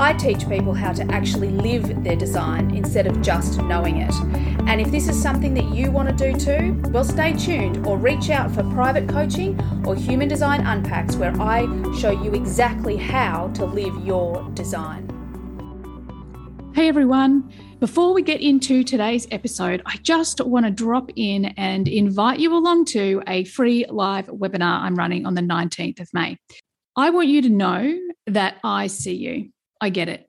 I teach people how to actually live their design instead of just knowing it. And if this is something that you want to do too, well, stay tuned or reach out for private coaching or Human Design Unpacks, where I show you exactly how to live your design. Hey everyone. Before we get into today's episode, I just want to drop in and invite you along to a free live webinar I'm running on the 19th of May. I want you to know that I see you. I get it.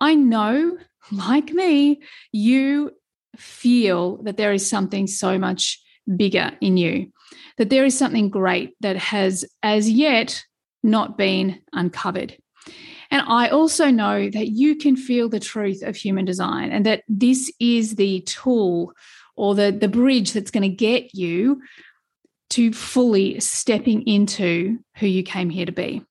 I know, like me, you feel that there is something so much bigger in you, that there is something great that has as yet not been uncovered. And I also know that you can feel the truth of human design and that this is the tool or the, the bridge that's going to get you to fully stepping into who you came here to be.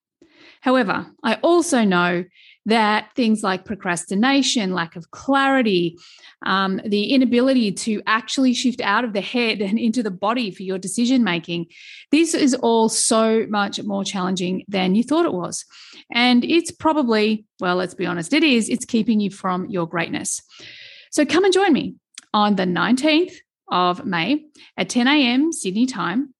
However, I also know that things like procrastination, lack of clarity, um, the inability to actually shift out of the head and into the body for your decision making, this is all so much more challenging than you thought it was. And it's probably, well, let's be honest, it is, it's keeping you from your greatness. So come and join me on the 19th of May at 10 a.m. Sydney time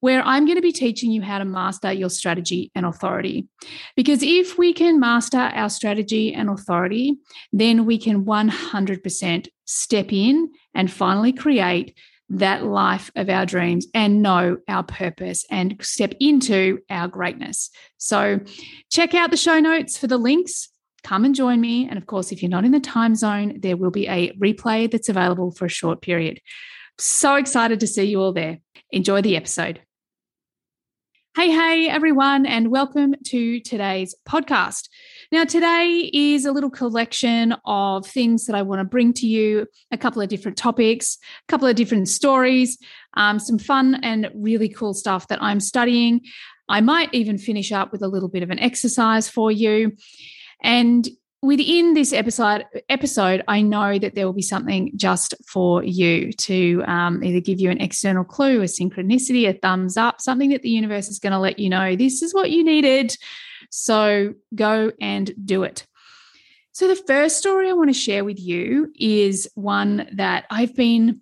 where I'm going to be teaching you how to master your strategy and authority. Because if we can master our strategy and authority, then we can 100% step in and finally create that life of our dreams and know our purpose and step into our greatness. So, check out the show notes for the links. Come and join me. And of course, if you're not in the time zone, there will be a replay that's available for a short period. So excited to see you all there. Enjoy the episode. Hey, hey, everyone, and welcome to today's podcast. Now, today is a little collection of things that I want to bring to you a couple of different topics, a couple of different stories, um, some fun and really cool stuff that I'm studying. I might even finish up with a little bit of an exercise for you. And within this episode episode i know that there will be something just for you to um, either give you an external clue a synchronicity a thumbs up something that the universe is going to let you know this is what you needed. So go and do it. So the first story i want to share with you is one that i've been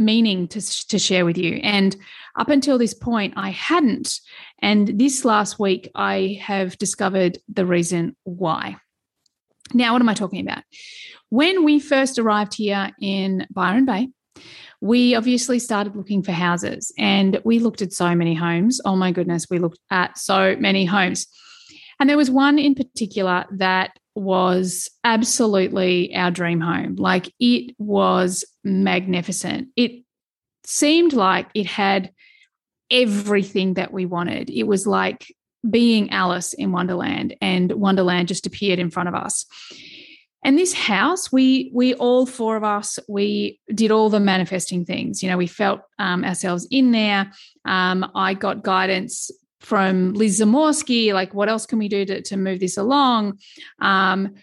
meaning to, to share with you. And up until this point i hadn't. And this last week i have discovered the reason why now, what am I talking about? When we first arrived here in Byron Bay, we obviously started looking for houses and we looked at so many homes. Oh my goodness, we looked at so many homes. And there was one in particular that was absolutely our dream home. Like it was magnificent. It seemed like it had everything that we wanted. It was like being Alice in Wonderland, and Wonderland just appeared in front of us. And this house, we we all four of us, we did all the manifesting things. You know, we felt um, ourselves in there. Um, I got guidance from Liz Zamorski, like what else can we do to, to move this along? Um,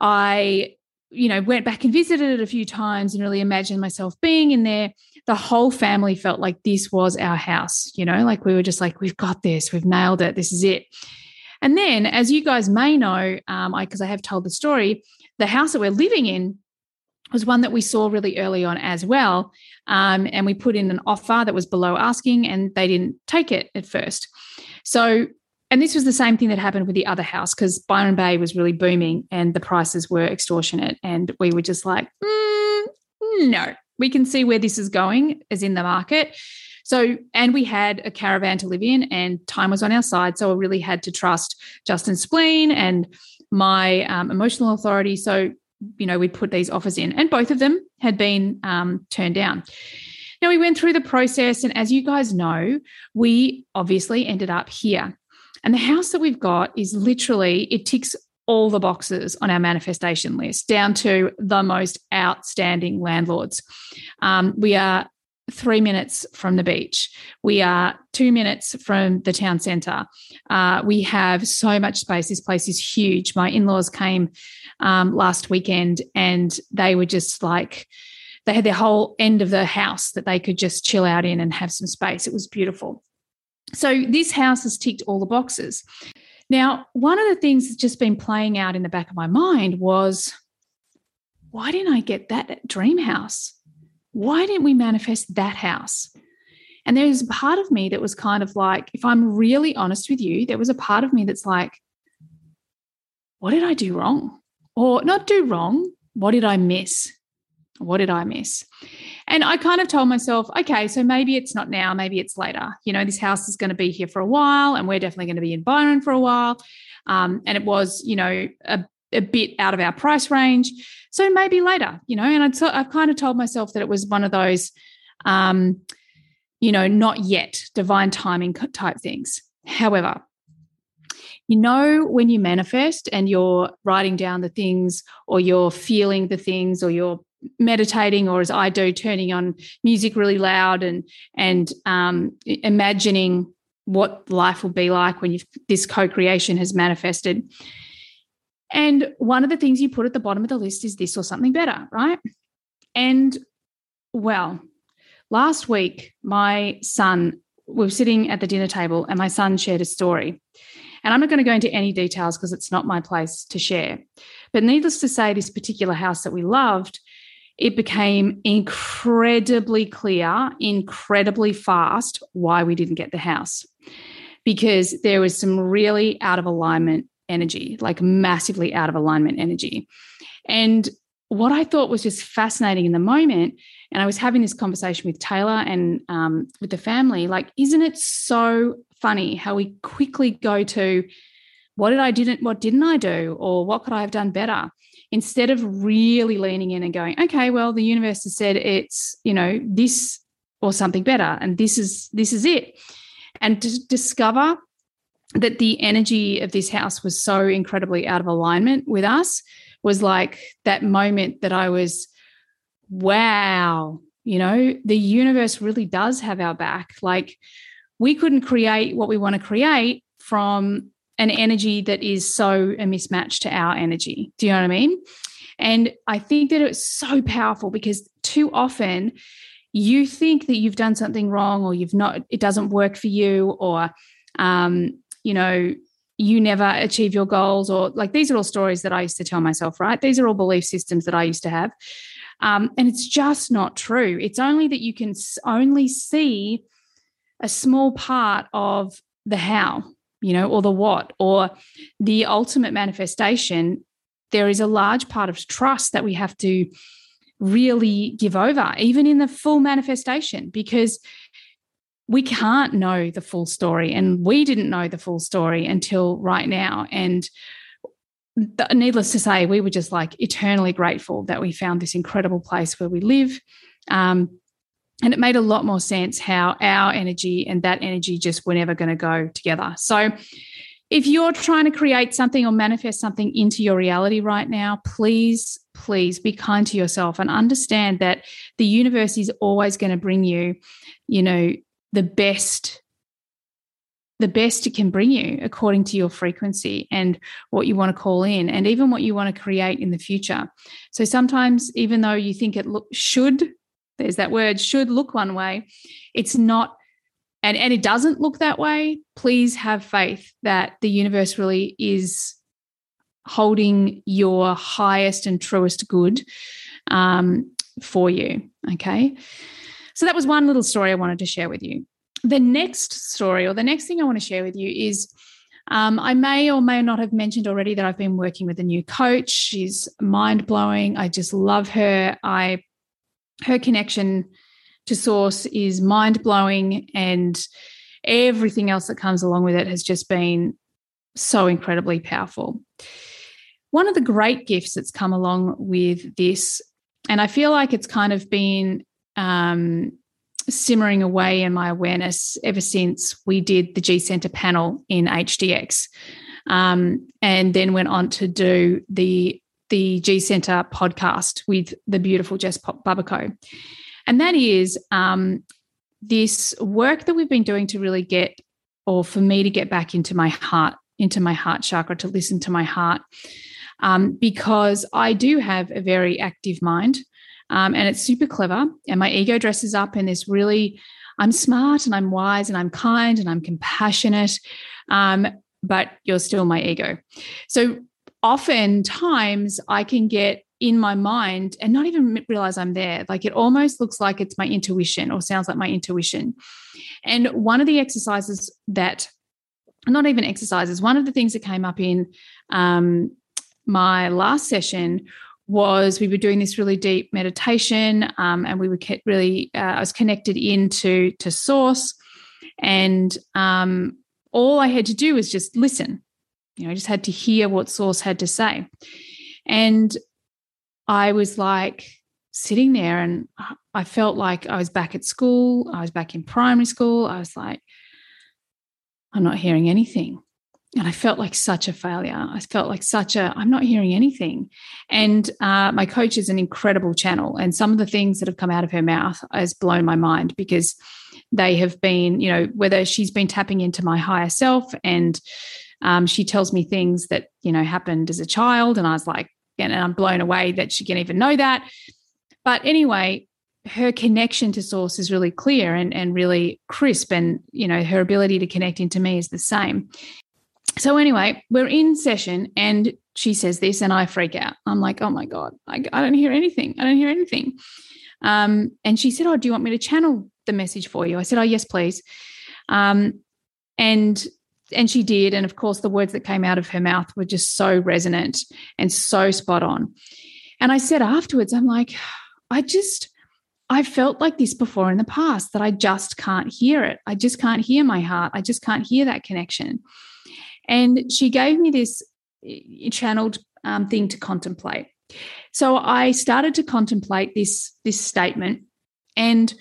I, you know, went back and visited it a few times and really imagined myself being in there. The whole family felt like this was our house, you know, like we were just like, we've got this, we've nailed it, this is it. And then, as you guys may know, um, I because I have told the story, the house that we're living in was one that we saw really early on as well. Um, and we put in an offer that was below asking, and they didn't take it at first. So, and this was the same thing that happened with the other house because Byron Bay was really booming and the prices were extortionate. And we were just like, mm, no, we can see where this is going, as in the market. So, and we had a caravan to live in, and time was on our side. So, I really had to trust Justin Spleen and my um, emotional authority. So, you know, we'd put these offers in, and both of them had been um, turned down. Now, we went through the process, and as you guys know, we obviously ended up here. And the house that we've got is literally, it ticks all the boxes on our manifestation list, down to the most outstanding landlords. Um, we are three minutes from the beach. We are two minutes from the town centre. Uh, we have so much space. This place is huge. My in laws came um, last weekend and they were just like, they had their whole end of the house that they could just chill out in and have some space. It was beautiful. So this house has ticked all the boxes. Now, one of the things that's just been playing out in the back of my mind was why didn't I get that dream house? Why didn't we manifest that house? And there's a part of me that was kind of like, if I'm really honest with you, there was a part of me that's like, what did I do wrong? Or not do wrong, what did I miss? What did I miss? And I kind of told myself, okay, so maybe it's not now, maybe it's later. You know, this house is going to be here for a while, and we're definitely going to be in Byron for a while. Um, and it was, you know, a, a, bit out of our price range. So maybe later, you know, and I'd, I've kind of told myself that it was one of those, um, you know, not yet divine timing type things. However, you know when you manifest and you're writing down the things or you're feeling the things or you're meditating or as I do, turning on music really loud and and um, imagining what life will be like when this co-creation has manifested. And one of the things you put at the bottom of the list is this or something better, right? And well, last week my son we were sitting at the dinner table and my son shared a story. And I'm not going to go into any details because it's not my place to share. But needless to say, this particular house that we loved it became incredibly clear, incredibly fast why we didn't get the house. Because there was some really out of alignment energy, like massively out of alignment energy. And what I thought was just fascinating in the moment, and I was having this conversation with Taylor and um, with the family, like, isn't it so funny how we quickly go to what did I didn't what didn't I do or what could I have done better? Instead of really leaning in and going, okay, well, the universe has said it's, you know, this or something better, and this is this is it. And to discover that the energy of this house was so incredibly out of alignment with us was like that moment that I was, wow, you know, the universe really does have our back. Like we couldn't create what we want to create from an energy that is so a mismatch to our energy. Do you know what I mean? And I think that it's so powerful because too often you think that you've done something wrong or you've not, it doesn't work for you, or, um, you know, you never achieve your goals, or like these are all stories that I used to tell myself, right? These are all belief systems that I used to have. Um, and it's just not true. It's only that you can only see a small part of the how you know, or the what, or the ultimate manifestation, there is a large part of trust that we have to really give over, even in the full manifestation, because we can't know the full story. And we didn't know the full story until right now. And needless to say, we were just like eternally grateful that we found this incredible place where we live. Um, and it made a lot more sense how our energy and that energy just were never going to go together. So, if you're trying to create something or manifest something into your reality right now, please, please be kind to yourself and understand that the universe is always going to bring you, you know, the best the best it can bring you according to your frequency and what you want to call in and even what you want to create in the future so sometimes even though you think it should there's that word should look one way it's not and and it doesn't look that way please have faith that the universe really is holding your highest and truest good um, for you okay so that was one little story i wanted to share with you the next story or the next thing I want to share with you is um, I may or may not have mentioned already that I've been working with a new coach. She's mind blowing. I just love her. I her connection to source is mind blowing, and everything else that comes along with it has just been so incredibly powerful. One of the great gifts that's come along with this, and I feel like it's kind of been um, simmering away in my awareness ever since we did the G Center panel in HDX, um, and then went on to do the the G Center podcast with the beautiful Jess Babaco, and that is um, this work that we've been doing to really get, or for me to get back into my heart, into my heart chakra, to listen to my heart, um, because I do have a very active mind. Um, and it's super clever. And my ego dresses up in this really, I'm smart and I'm wise and I'm kind and I'm compassionate. Um, but you're still my ego. So oftentimes I can get in my mind and not even realize I'm there. Like it almost looks like it's my intuition or sounds like my intuition. And one of the exercises that, not even exercises, one of the things that came up in um, my last session was we were doing this really deep meditation um, and we were really uh, i was connected into to source and um, all i had to do was just listen you know i just had to hear what source had to say and i was like sitting there and i felt like i was back at school i was back in primary school i was like i'm not hearing anything and I felt like such a failure. I felt like such a, I'm not hearing anything. And uh, my coach is an incredible channel. And some of the things that have come out of her mouth has blown my mind because they have been, you know, whether she's been tapping into my higher self and um, she tells me things that, you know, happened as a child. And I was like, and I'm blown away that she can even know that. But anyway, her connection to source is really clear and, and really crisp and you know her ability to connect into me is the same so anyway, we're in session and she says this and I freak out. I'm like, oh my God, I, I don't hear anything. I don't hear anything. Um, and she said, oh, do you want me to channel the message for you? I said, oh, yes, please. Um, and and she did. And of course, the words that came out of her mouth were just so resonant and so spot on. And I said afterwards, I'm like, I just, I felt like this before in the past that I just can't hear it. I just can't hear my heart. I just can't hear that connection. And she gave me this eh, channeled um, thing to contemplate. So I started to contemplate this, this statement. And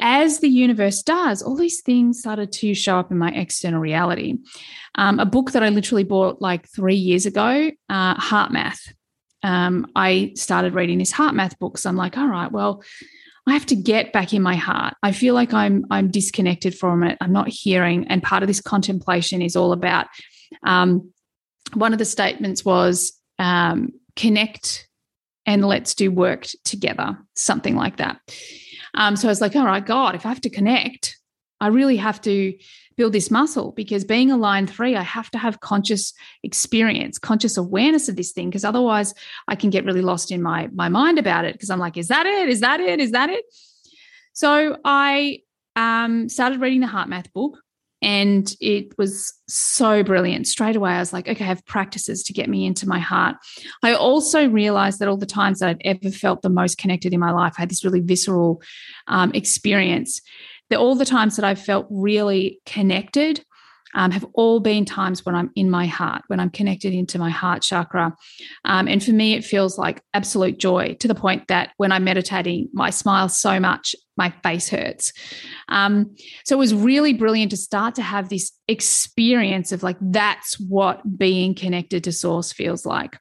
as the universe does, all these things started to show up in my external reality. Um, a book that I literally bought like three years ago, uh, HeartMath. Um, I started reading this HeartMath book. So I'm like, all right, well, I have to get back in my heart. I feel like I'm I'm disconnected from it. I'm not hearing. And part of this contemplation is all about. Um, one of the statements was um, connect and let's do work together, something like that. Um, so I was like, all right, God, if I have to connect, I really have to build this muscle because being a line three, I have to have conscious experience, conscious awareness of this thing, because otherwise I can get really lost in my my mind about it. Because I'm like, is that it? Is that it? Is that it? So I um, started reading the HeartMath book and it was so brilliant. Straight away, I was like, okay, I have practices to get me into my heart. I also realized that all the times that I'd ever felt the most connected in my life, I had this really visceral um, experience that all the times that I felt really connected um, have all been times when I'm in my heart, when I'm connected into my heart chakra. Um, and for me, it feels like absolute joy to the point that when I'm meditating, I smile so much, my face hurts. Um, so it was really brilliant to start to have this experience of like, that's what being connected to source feels like.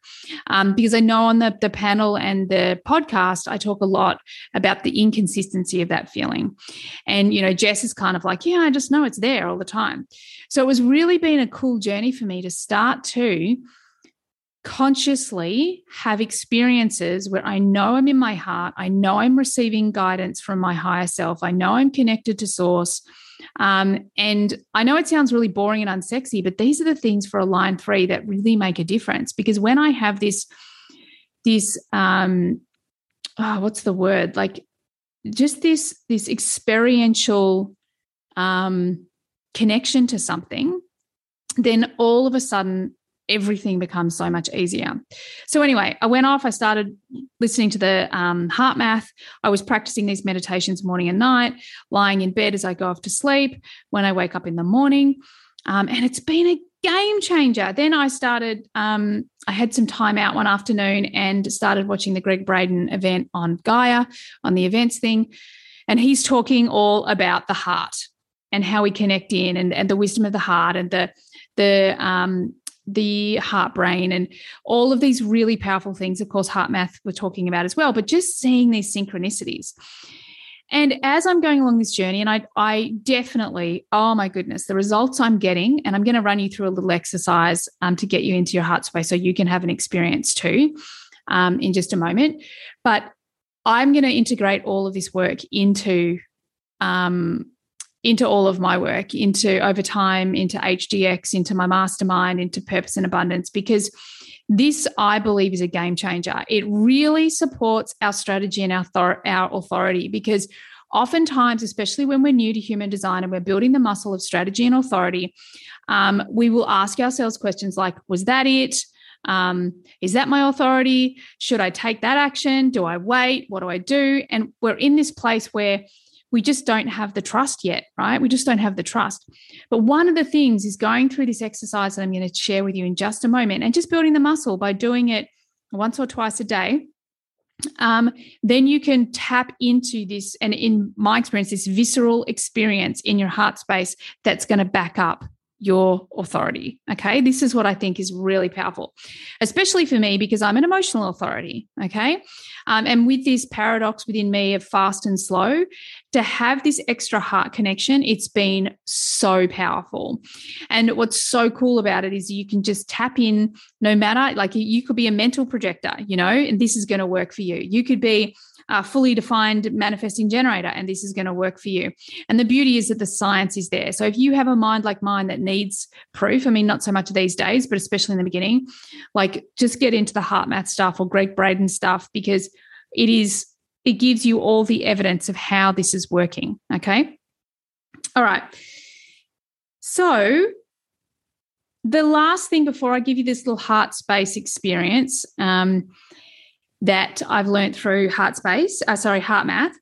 Um, because I know on the, the panel and the podcast, I talk a lot about the inconsistency of that feeling. And, you know, Jess is kind of like, yeah, I just know it's there all the time. So it was really been a cool journey for me to start to consciously have experiences where I know I'm in my heart, I know I'm receiving guidance from my higher self, I know I'm connected to source. Um, and I know it sounds really boring and unsexy, but these are the things for a line three that really make a difference. Because when I have this, this, um, oh, what's the word? Like just this, this experiential um, connection to something, then all of a sudden everything becomes so much easier. So, anyway, I went off, I started listening to the um, HeartMath. I was practicing these meditations morning and night, lying in bed as I go off to sleep, when I wake up in the morning. Um, and it's been a game changer. Then I started, um, I had some time out one afternoon and started watching the Gregg Braden event on Gaia, on the events thing. And he's talking all about the heart and how we connect in and, and the wisdom of the heart and the the um, the heart brain and all of these really powerful things. Of course, heart math we're talking about as well, but just seeing these synchronicities. And as I'm going along this journey, and I, I definitely, oh my goodness, the results I'm getting, and I'm going to run you through a little exercise um, to get you into your heart space so you can have an experience too um, in just a moment. But I'm going to integrate all of this work into um, into all of my work, into over time, into HDX, into my mastermind, into purpose and abundance, because this, I believe, is a game changer. It really supports our strategy and our, our authority because oftentimes, especially when we're new to human design and we're building the muscle of strategy and authority, um, we will ask ourselves questions like, was that it? Um, is that my authority? Should I take that action? Do I wait? What do I do? And we're in this place where we just don't have the trust yet, right? We just don't have the trust. But one of the things is going through this exercise that I'm going to share with you in just a moment and just building the muscle by doing it once or twice a day. Um, then you can tap into this, and in my experience, this visceral experience in your heart space that's going to back up your authority. Okay. This is what I think is really powerful, especially for me because I'm an emotional authority. Okay. Um, and with this paradox within me of fast and slow, to have this extra heart connection, it's been so powerful. And what's so cool about it is you can just tap in no matter, like you could be a mental projector, you know, and this is going to work for you. You could be a fully defined manifesting generator, and this is going to work for you. And the beauty is that the science is there. So if you have a mind like mine that needs proof, I mean, not so much these days, but especially in the beginning, like just get into the heart math stuff or Gregg Braden stuff because it is it gives you all the evidence of how this is working. Okay. All right. So the last thing before I give you this little heart space experience, um, that I've learned through Heartspace, uh, sorry, HeartMath.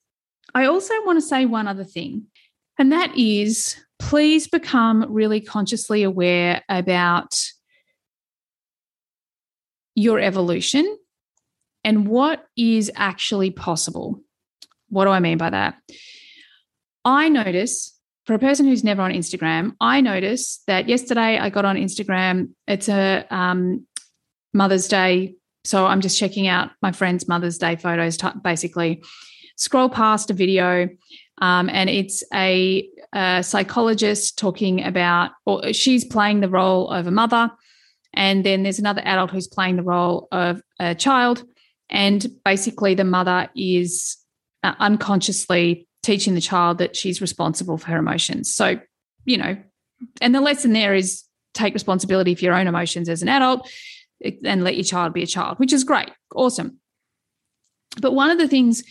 I also want to say one other thing, and that is please become really consciously aware about your evolution and what is actually possible. What do I mean by that? I notice for a person who's never on Instagram, I notice that yesterday I got on Instagram. It's a um, Mother's Day so I'm just checking out my friend's Mother's Day photos, t- basically. Scroll past a video, um, and it's a, a, psychologist talking about, or she's playing the role of a mother, and then there's another adult who's playing the role of a child. And basically, the mother is uh, unconsciously teaching the child that she's responsible for her emotions. So, you know, and the lesson there is take responsibility for your own emotions as an adult and let your child be a child, which is great, awesome. But one of the things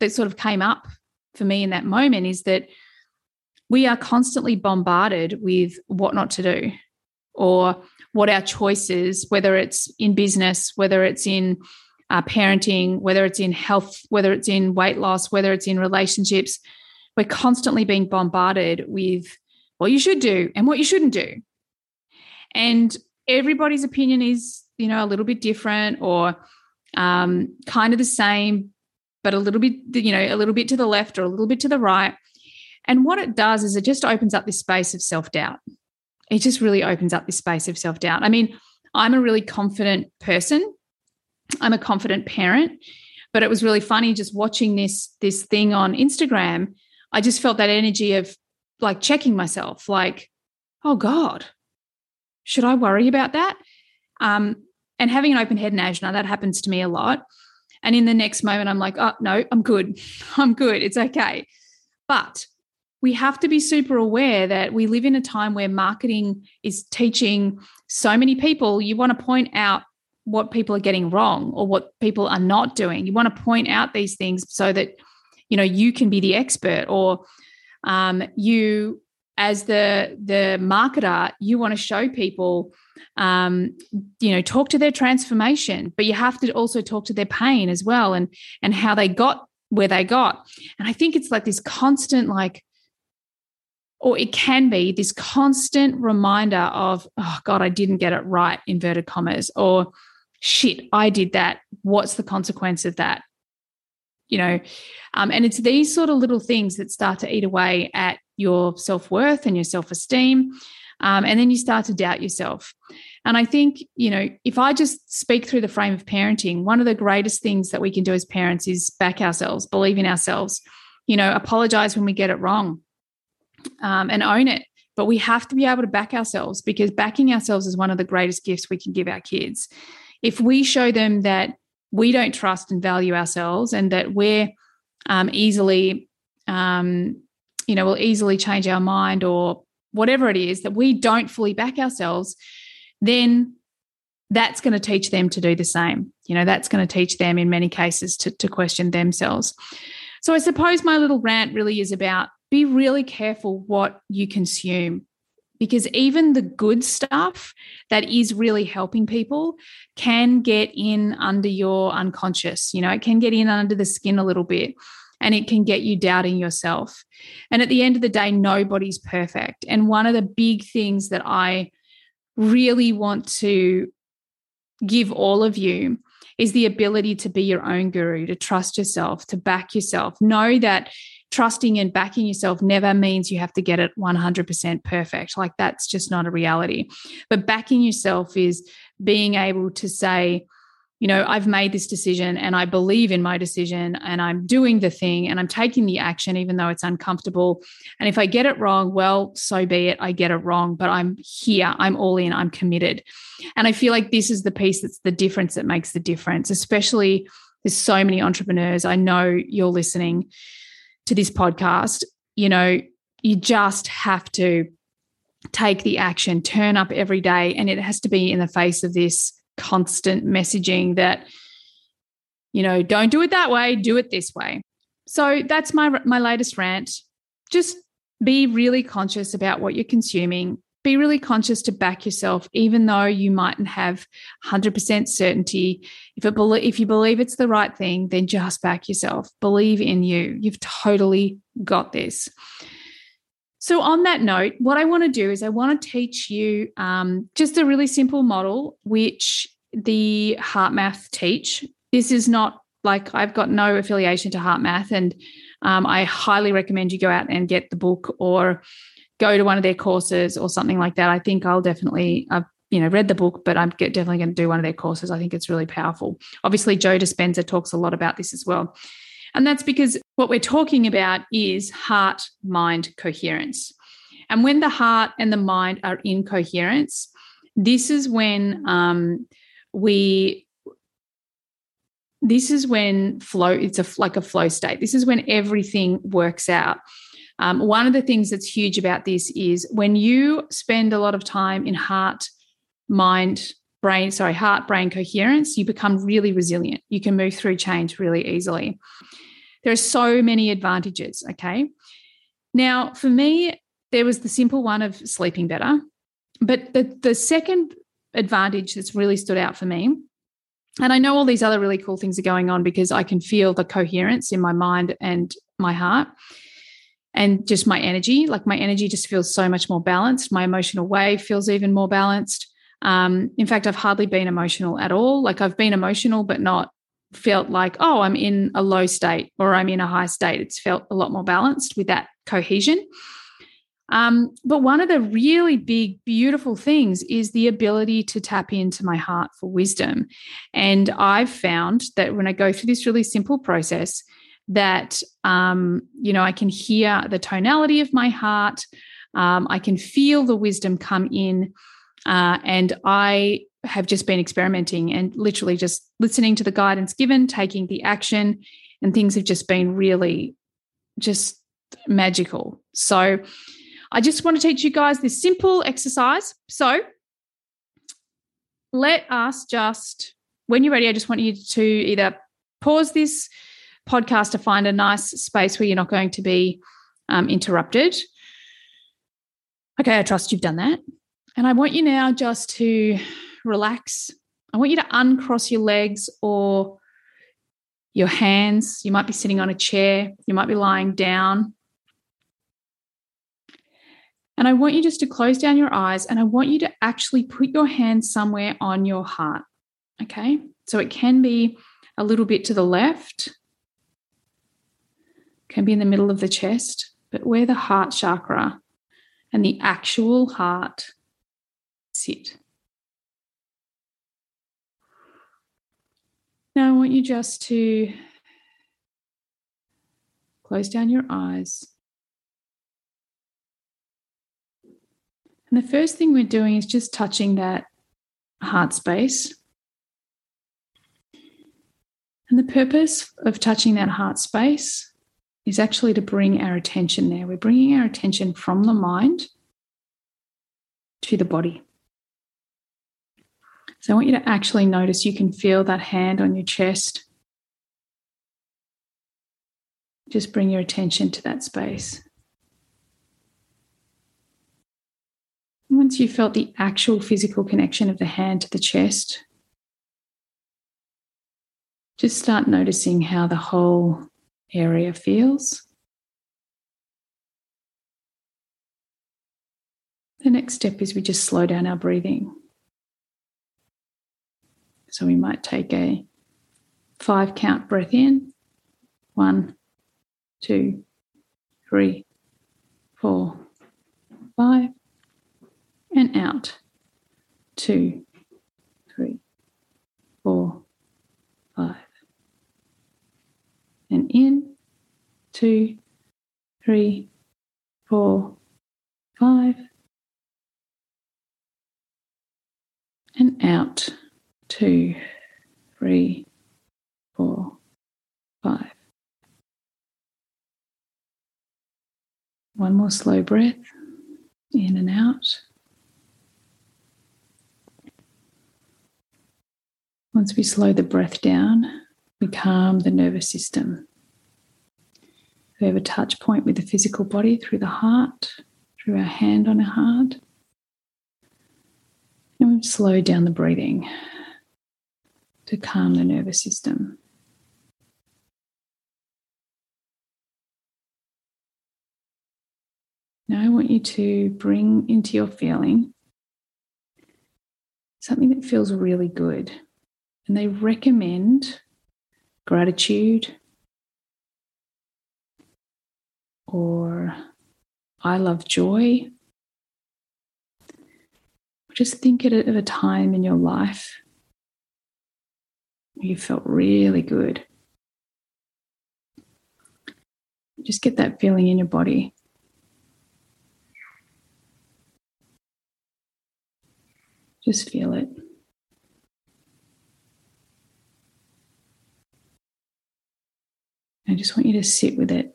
that sort of came up for me in that moment is that we are constantly bombarded with what not to do or what our choices, whether it's in business, whether it's in uh, parenting, whether it's in health, whether it's in weight loss, whether it's in relationships, we're constantly being bombarded with what you should do and what you shouldn't do. And everybody's opinion is, you know, a little bit different or um, kind of the same, but a little bit, you know, a little bit to the left or a little bit to the right. And what it does is it just opens up this space of self doubt. It just really opens up this space of self doubt. I mean, I'm a really confident person. I'm a confident parent, but it was really funny just watching this this thing on Instagram. I just felt that energy of like checking myself, like, oh God, should I worry about that? Um, and having an open head and ajna, that happens to me a lot. And in the next moment, I'm like, oh, no, I'm good. I'm good. It's okay. But we have to be super aware that we live in a time where marketing is teaching so many people. You want to point out what people are getting wrong or what people are not doing. You want to point out these things so that you know you can be the expert or um, you as the the marketer you want to show people um, you know talk to their transformation but you have to also talk to their pain as well and and how they got where they got. And i think it's like this constant like or it can be this constant reminder of oh god i didn't get it right inverted commas or shit i did that. What's the consequence of that? You know um, and it's these sort of little things that start to eat away at your self-worth and your self-esteem um, and then you start to doubt yourself. And i think you know if i just speak through the frame of parenting one of the greatest things that we can do as parents is back ourselves believe in ourselves you know apologize when we get it wrong um, and own it. But we have to be able to back ourselves because backing ourselves is one of the greatest gifts we can give our kids. If we show them that we don't trust and value ourselves and that we're um, easily um, you know will easily change our mind or whatever it is that we don't fully back ourselves then that's going to teach them to do the same. You know that's going to teach them in many cases to, to question themselves. So i suppose my little rant really is about be really careful what you consume because even the good stuff that is really helping people can get in under your unconscious you know it can get in under the skin a little bit and it can get you doubting yourself and at the end of the day nobody's perfect and one of the big things that i really want to give all of you is the ability to be your own guru to trust yourself to back yourself know that trusting and backing yourself never means you have to get it 100% perfect. Like that's just not a reality. But backing yourself is being able to say, you know, I've made this decision and I believe in my decision and I'm doing the thing and I'm taking the action, even though it's uncomfortable. And if I get it wrong, well, so be it. I get it wrong, but I'm here. I'm all in. I'm committed. And I feel like this is the piece that's the difference that makes the difference, especially there's so many entrepreneurs. I know you're listening to this podcast, you know, you just have to take the action, turn up every day. And it has to be in the face of this constant messaging that, you know, don't do it that way, do it this way. So that's my my latest rant. Just be really conscious about what you're consuming be really conscious to back yourself, even though you mightn't have 100% certainty. If, it if you believe it's the right thing, then just back yourself. Believe in you. You've totally got this. So, on that note, what I want to do is I want to teach you um, just a really simple model, which the HeartMath teach. This is not like I've got no affiliation to HeartMath, and um, I highly recommend you go out and get the book or go to one of their courses or something like that, I think I'll definitely, I've you know read the book, but I'm definitely going to do one of their courses. I think it's really powerful. Obviously, Joe Dispenza talks a lot about this as well. And that's because what we're talking about is heart mind coherence. And when the heart and the mind are in coherence, this is when um, we this is when flow it's a like a flow state this is when everything works out um, one of the things that's huge about this is when you spend a lot of time in heart, mind, brain, sorry, heart brain coherence, you become really resilient. You can move through change really easily. There are so many advantages. Okay. Now, for me, there was the simple one of sleeping better. But the, the second advantage that's really stood out for me, and I know all these other really cool things are going on because I can feel the coherence in my mind and my heart, and just my energy. Like my energy just feels so much more balanced. My emotional wave feels even more balanced. Um, in fact, I've hardly been emotional at all. Like I've been emotional, but not felt like, oh, I'm in a low state or I'm in a high state. It's felt a lot more balanced with that cohesion. Um, but one of the really big, beautiful things is the ability to tap into my heart for wisdom. And I've found that when I go through this really simple process, that um, you know I can hear the tonality of my heart. Um, I can feel the wisdom come in, uh, and I have just been experimenting and literally just listening to the guidance given, taking the action, and things have just been really just magical. So I just want to teach you guys this simple exercise. So let us just, when you're ready, I just want you to either pause this podcast to find a nice space where you're not going to be um, interrupted. Okay, I trust you've done that. And I want you now just to relax. I want you to uncross your legs or your hands. You might be sitting on a chair, you might be lying down. And I want you just to close down your eyes and I want you to actually put your hand somewhere on your heart. Okay. So it can be a little bit to the left, can be in the middle of the chest, but where the heart chakra and the actual heart sit. Now, I want you just to close down your eyes And the first thing we're doing is just touching that heart space. And the purpose of touching that heart space is actually to bring our attention there. We're bringing our attention from the mind to the body. So I want you to actually notice you can feel that hand on your chest. Just bring your attention to that space. Once you felt the actual physical connection of the hand to the chest, just start noticing how the whole area feels. The next step is we just slow down our breathing. So we might take a five count breath in one, two, three, four, five and out. Two, three, four, five. And in. Two, three, four, five. And out. Two, three, four, five. One more slow breath in and out. Once we slow the breath down, we calm the nervous system. We have a touch point with the physical body through the heart, through our hand on our heart. And we slow down the breathing to calm the nervous system. Now I want you to bring into your feeling something that feels really good and they recommend gratitude or I love joy. Just think of a time in your life you felt really good. Just get that feeling in your body. Just feel it. I just want you to sit with it.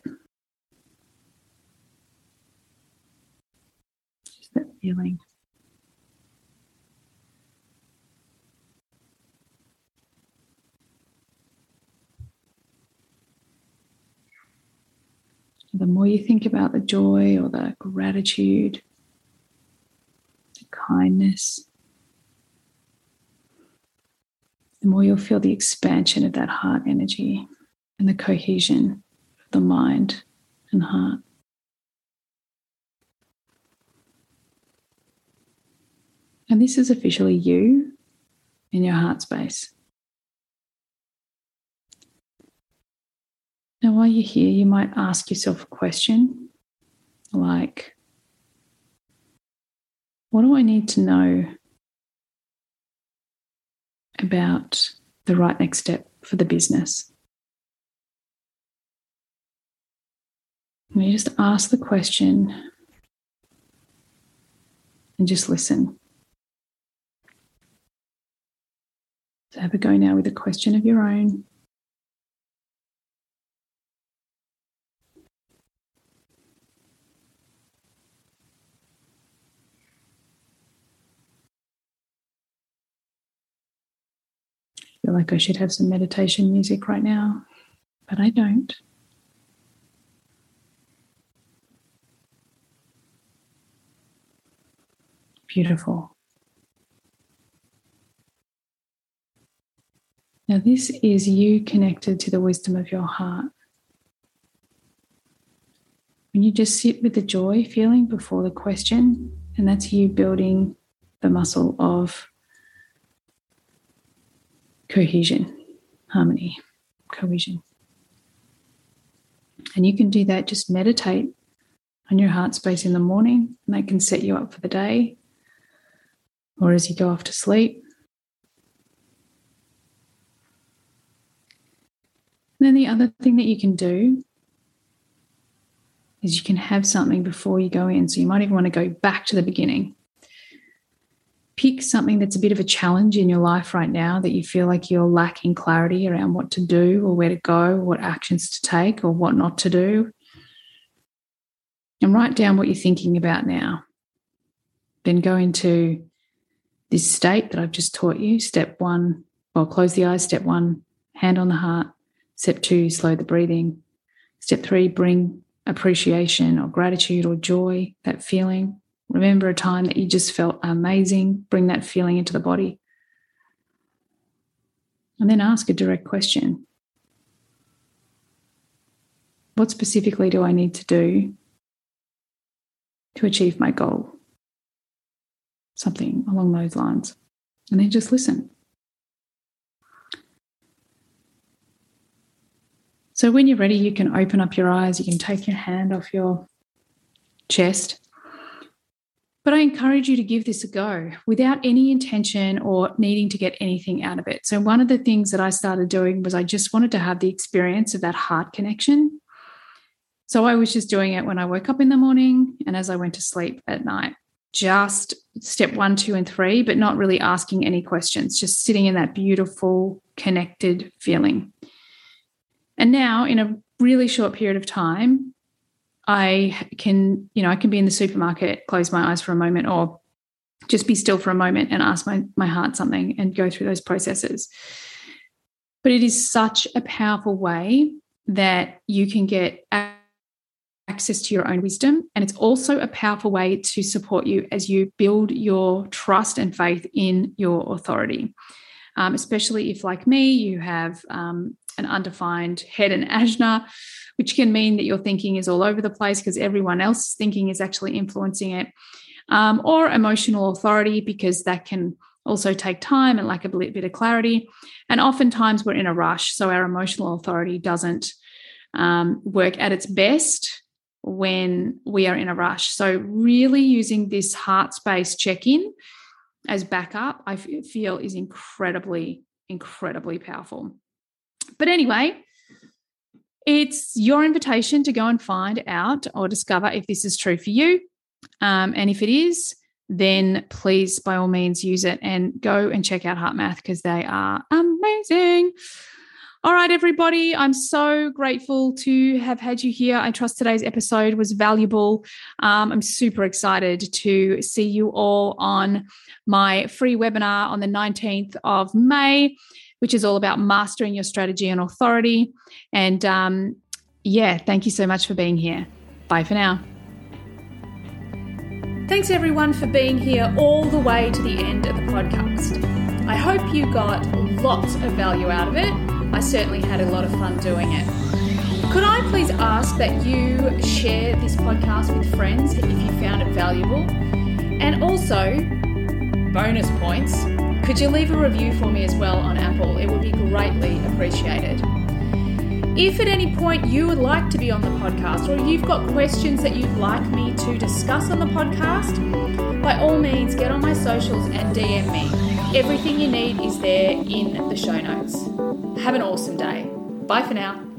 Just that feeling. The more you think about the joy or the gratitude, the kindness, the more you'll feel the expansion of that heart energy and the cohesion of the mind and heart. And this is officially you in your heart space. Now, while you're here, you might ask yourself a question like, What do I need to know about the right next step for the business? And you just ask the question and just listen. So have a go now with a question of your own. feel like I should have some meditation music right now, but I don't. Beautiful. Now, this is you connected to the wisdom of your heart. When you just sit with the joy feeling before the question, and that's you building the muscle of cohesion, harmony, cohesion. And you can do that, just meditate on your heart space in the morning, and that can set you up for the day or as you go off to sleep. And then the other thing that you can do is you can have something before you go in. So you might even want to go back to the beginning. Pick something that's a bit of a challenge in your life right now that you feel like you're lacking clarity around what to do or where to go, what actions to take or what not to do. And write down what you're thinking about now. Then go into this state that I've just taught you. Step one, well, close the eyes. Step one, hand on the heart. Step two, slow the breathing. Step three, bring appreciation or gratitude or joy, that feeling. Remember a time that you just felt amazing. Bring that feeling into the body. And then ask a direct question What specifically do I need to do to achieve my goal? something along those lines. And then just listen. So when you're ready, you can open up your eyes, you can take your hand off your chest. But I encourage you to give this a go without any intention or needing to get anything out of it. So, one of the things that I started doing was I just wanted to have the experience of that heart connection. So, I was just doing it when I woke up in the morning and as I went to sleep at night just step one, two, and three, but not really asking any questions, just sitting in that beautiful, connected feeling. And now, in a really short period of time, I can, you know, I can be in the supermarket, close my eyes for a moment, or just be still for a moment and ask my, my heart something and go through those processes. But it is such a powerful way that you can get access to your own wisdom. And it's also a powerful way to support you as you build your trust and faith in your authority. Um, especially if, like me, you have um, an undefined head and ajna, which can mean that your thinking is all over the place because everyone else's thinking is actually influencing it, um, or emotional authority because that can also take time and lack a bit of clarity. And oftentimes we're in a rush, so our emotional authority doesn't um, work at its best when we are in a rush. So, really using this heart space check in as backup, I feel is incredibly, incredibly powerful. But anyway, it's your invitation to go and find out or discover if this is true for you. Um, and if it is, then please, by all means, use it and go and check out HeartMath because they are amazing. All right, everybody. I'm so grateful to have had you here. I trust today's episode was valuable. Um, I'm super excited to see you all on my free webinar on the 19th of May, which is all about mastering your strategy and authority. And um, yeah, thank you so much for being here. Bye for now. Thanks everyone for being here all the way to the end of the podcast. I hope you got lots of value out of it I certainly had a lot of fun doing it. Could I please ask that you share this podcast with friends if you found it valuable? And also, bonus points, could you leave a review for me as well on Apple? It would be greatly appreciated. If at any point you would like to be on the podcast or you've got questions that you'd like me to discuss on the podcast, by all means get on my socials and DM me. Everything you need is there in the show notes. Have an awesome day. Bye for now.